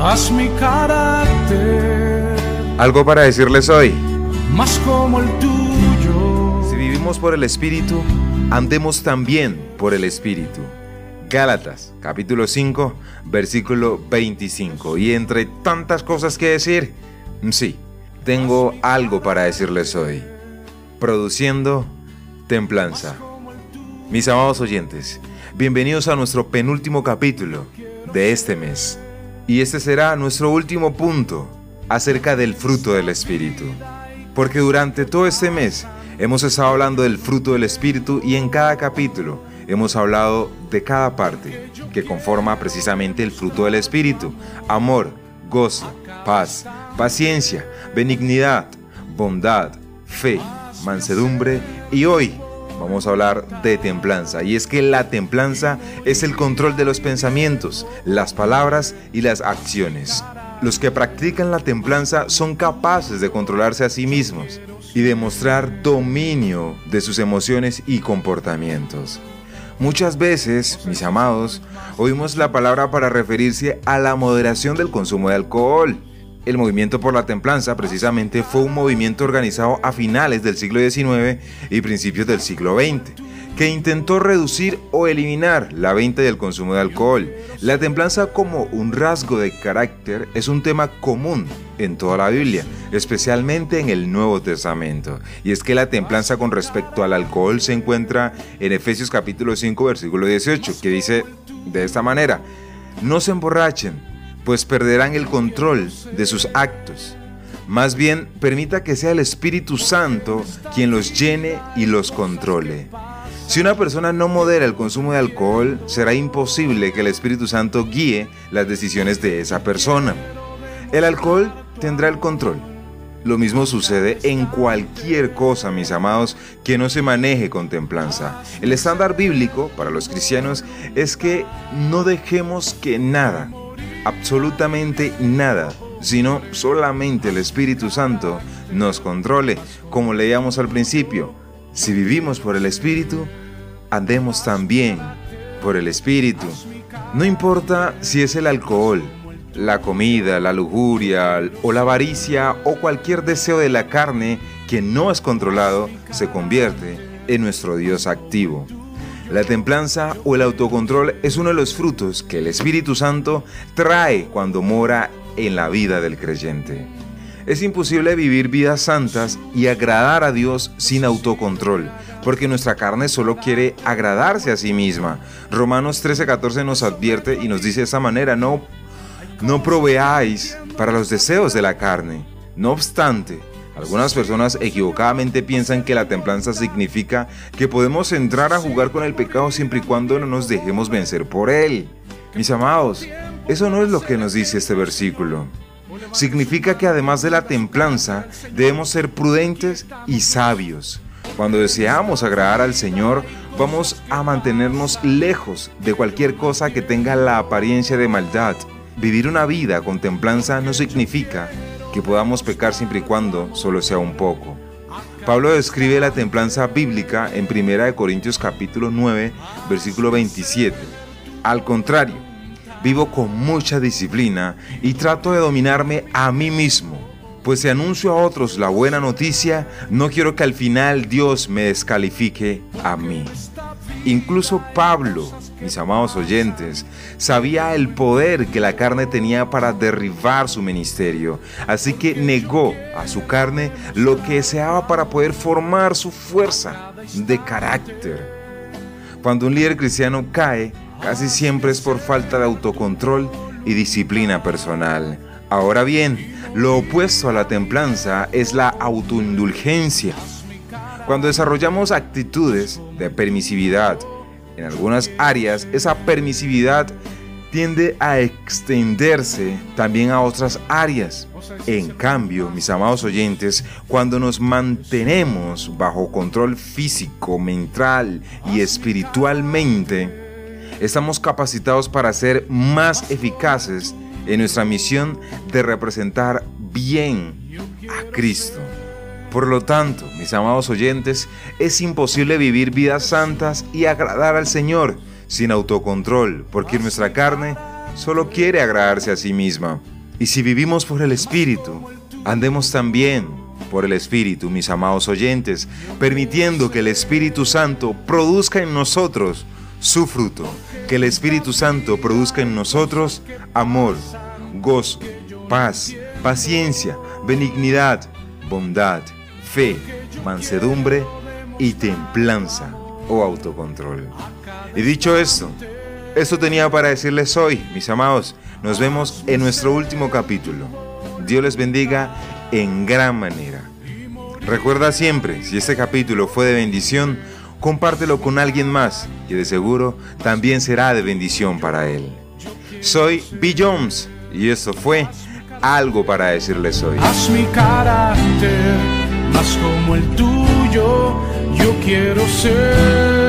haz mi carácter Algo para decirles hoy. más como el tuyo. Si vivimos por el Espíritu, andemos también por el Espíritu. Gálatas, capítulo 5, versículo 25. Y entre tantas cosas que decir, sí, tengo algo para decirles hoy. Produciendo templanza. Mis amados oyentes, bienvenidos a nuestro penúltimo capítulo de este mes. Y este será nuestro último punto acerca del fruto del Espíritu. Porque durante todo este mes hemos estado hablando del fruto del Espíritu y en cada capítulo hemos hablado de cada parte que conforma precisamente el fruto del Espíritu. Amor, gozo, paz, paciencia, benignidad, bondad, fe, mansedumbre y hoy vamos a hablar de templanza. Y es que la templanza es el control de los pensamientos, las palabras y las acciones. Los que practican la templanza son capaces de controlarse a sí mismos y demostrar dominio de sus emociones y comportamientos. Muchas veces, mis amados, oímos la palabra para referirse a la moderación del consumo de alcohol. El movimiento por la templanza precisamente fue un movimiento organizado a finales del siglo XIX y principios del siglo XX, que intentó reducir o eliminar la venta y el consumo de alcohol. La templanza como un rasgo de carácter es un tema común en toda la Biblia, especialmente en el Nuevo Testamento. Y es que la templanza con respecto al alcohol se encuentra en Efesios capítulo 5 versículo 18, que dice de esta manera, no se emborrachen, pues perderán el control de sus actos. Más bien, permita que sea el Espíritu Santo quien los llene y los controle. Si una persona no modera el consumo de alcohol, será imposible que el Espíritu Santo guíe las decisiones de esa persona. El alcohol tendrá el control. Lo mismo sucede en cualquier cosa, mis amados, que no se maneje con templanza. El estándar bíblico para los cristianos es que no dejemos que nada, absolutamente nada, sino solamente el Espíritu Santo nos controle, como leíamos al principio. Si vivimos por el Espíritu, andemos también por el Espíritu. No importa si es el alcohol, la comida, la lujuria o la avaricia o cualquier deseo de la carne que no es controlado se convierte en nuestro Dios activo. La templanza o el autocontrol es uno de los frutos que el Espíritu Santo trae cuando mora en la vida del creyente. Es imposible vivir vidas santas y agradar a Dios sin autocontrol, porque nuestra carne solo quiere agradarse a sí misma. Romanos 13:14 nos advierte y nos dice de esta manera, no, no proveáis para los deseos de la carne. No obstante, algunas personas equivocadamente piensan que la templanza significa que podemos entrar a jugar con el pecado siempre y cuando no nos dejemos vencer por él. Mis amados, eso no es lo que nos dice este versículo significa que además de la templanza debemos ser prudentes y sabios. Cuando deseamos agradar al Señor, vamos a mantenernos lejos de cualquier cosa que tenga la apariencia de maldad. Vivir una vida con templanza no significa que podamos pecar siempre y cuando solo sea un poco. Pablo describe la templanza bíblica en 1 Corintios capítulo 9, versículo 27. Al contrario, vivo con mucha disciplina y trato de dominarme a mí mismo. Pues si anuncio a otros la buena noticia, no quiero que al final Dios me descalifique a mí. Incluso Pablo, mis amados oyentes, sabía el poder que la carne tenía para derribar su ministerio, así que negó a su carne lo que deseaba para poder formar su fuerza de carácter. Cuando un líder cristiano cae, casi siempre es por falta de autocontrol y disciplina personal. Ahora bien, lo opuesto a la templanza es la autoindulgencia. Cuando desarrollamos actitudes de permisividad en algunas áreas, esa permisividad tiende a extenderse también a otras áreas. En cambio, mis amados oyentes, cuando nos mantenemos bajo control físico, mental y espiritualmente, estamos capacitados para ser más eficaces en nuestra misión de representar bien a Cristo. Por lo tanto, mis amados oyentes, es imposible vivir vidas santas y agradar al Señor sin autocontrol, porque nuestra carne solo quiere agradarse a sí misma. Y si vivimos por el Espíritu, andemos también por el Espíritu, mis amados oyentes, permitiendo que el Espíritu Santo produzca en nosotros su fruto, que el Espíritu Santo produzca en nosotros amor, gozo, paz, paciencia, benignidad, bondad, fe, mansedumbre y templanza o autocontrol. Y dicho esto, esto tenía para decirles hoy, mis amados. Nos vemos en nuestro último capítulo. Dios les bendiga en gran manera. Recuerda siempre, si este capítulo fue de bendición, compártelo con alguien más que de seguro también será de bendición para él. Soy B. Jones y esto fue algo para decirles hoy. Más como el tuyo, yo quiero ser.